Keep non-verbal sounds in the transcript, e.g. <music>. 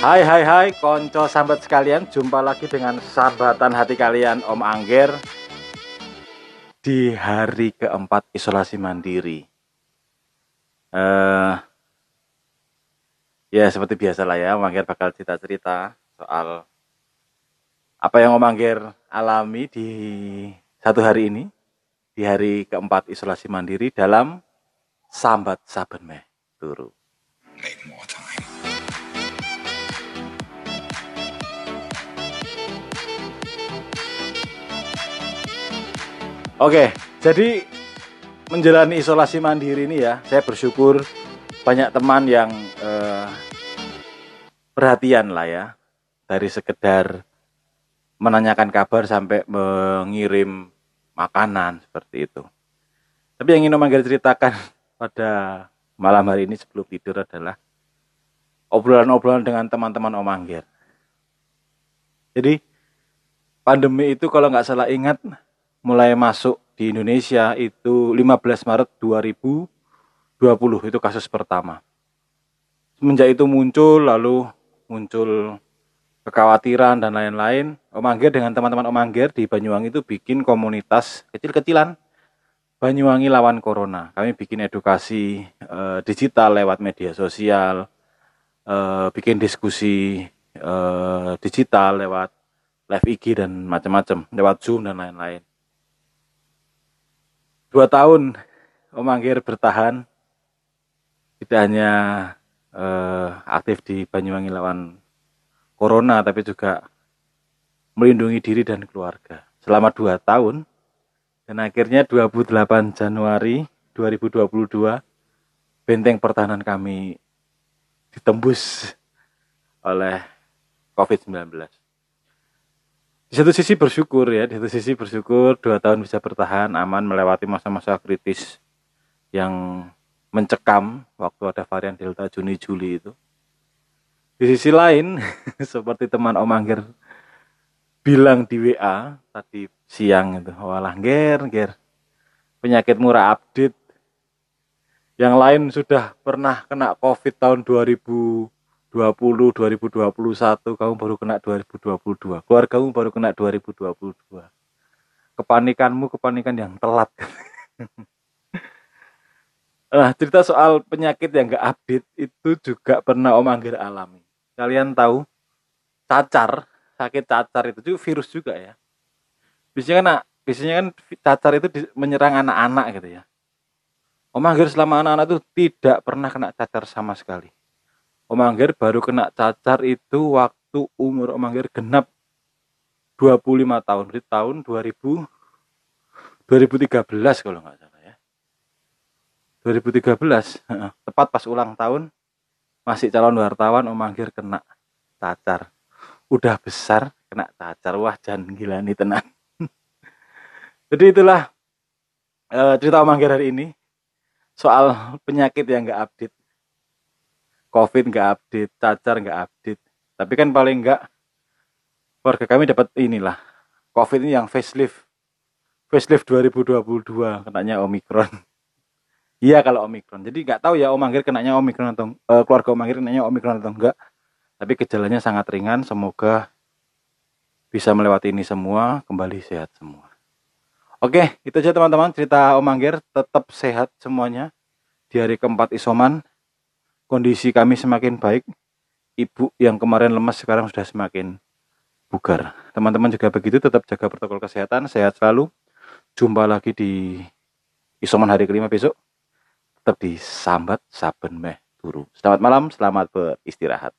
Hai hai hai konco sambat sekalian Jumpa lagi dengan sahabatan hati kalian Om Angger. Di hari keempat isolasi mandiri. Uh, Ya seperti biasa lah ya Om Angger bakal cerita-cerita Soal Apa yang Om Angger alami di satu hari ini Di hari keempat isolasi mandiri Dalam Sambat Saben Meh Turu. Make more. Oke, jadi menjalani isolasi mandiri ini ya, saya bersyukur banyak teman yang eh, perhatian lah ya, dari sekedar menanyakan kabar sampai mengirim makanan seperti itu. Tapi yang ingin Om ceritakan <laughs> pada malam hari ini sebelum tidur adalah obrolan-obrolan dengan teman-teman Om Angger. Jadi pandemi itu kalau nggak salah ingat mulai masuk di Indonesia itu 15 Maret 2020 itu kasus pertama. Semenjak itu muncul lalu muncul kekhawatiran dan lain-lain. Om Angger dengan teman-teman Om Angger di Banyuwangi itu bikin komunitas kecil-kecilan Banyuwangi lawan Corona. Kami bikin edukasi uh, digital lewat media sosial, uh, bikin diskusi uh, digital lewat live IG dan macam-macam, lewat Zoom dan lain-lain dua tahun Om Anggir bertahan. Tidak hanya uh, aktif di Banyuwangi lawan Corona tapi juga melindungi diri dan keluarga. Selama dua tahun dan akhirnya 28 Januari 2022 benteng pertahanan kami ditembus oleh COVID-19 di satu sisi bersyukur ya, di satu sisi bersyukur dua tahun bisa bertahan aman melewati masa-masa kritis yang mencekam waktu ada varian Delta Juni Juli itu. Di sisi lain, <laughs> seperti teman Om Angger bilang di WA tadi siang itu, walah ger, ger, penyakit murah update. Yang lain sudah pernah kena COVID tahun 2000 2020 2021 kamu baru kena 2022 keluargamu baru kena 2022 kepanikanmu kepanikan yang telat. <laughs> Nah cerita soal penyakit yang gak update itu juga pernah Om Anggir alami. Kalian tahu cacar sakit cacar itu juga virus juga ya. Biasanya kan biasanya kan cacar itu menyerang anak-anak gitu ya. Om Anggir selama anak-anak itu tidak pernah kena cacar sama sekali Om Angger baru kena cacar itu waktu umur Om Angger genap 25 tahun. Di tahun 2000 2013 kalau nggak salah ya. 2013 tepat pas ulang tahun masih calon wartawan Om Angger kena cacar udah besar kena cacar wah jangan gila nih tenang <laughs> jadi itulah uh, cerita Om Angger hari ini soal penyakit yang nggak update covid nggak update cacar nggak update. Tapi kan paling nggak keluarga kami dapat inilah covid ini yang facelift. Facelift 2022 kenanya omikron <laughs> iya kalau omikron jadi nggak tahu ya om Anggir kenanya omikron atau uh, keluarga om Anggir kenanya omikron atau enggak tapi gejalanya sangat ringan semoga bisa melewati ini semua kembali sehat semua. Oke itu aja teman-teman cerita om Anggir. Tetap sehat semuanya. Di hari keempat isoman kondisi kami semakin baik. Ibu yang kemarin lemas sekarang sudah semakin bugar. Teman-teman juga begitu, tetap jaga protokol kesehatan, sehat selalu. Jumpa lagi di isoman hari kelima besok. Tetap di Sambat Saben Meh Turu. Selamat malam, selamat beristirahat.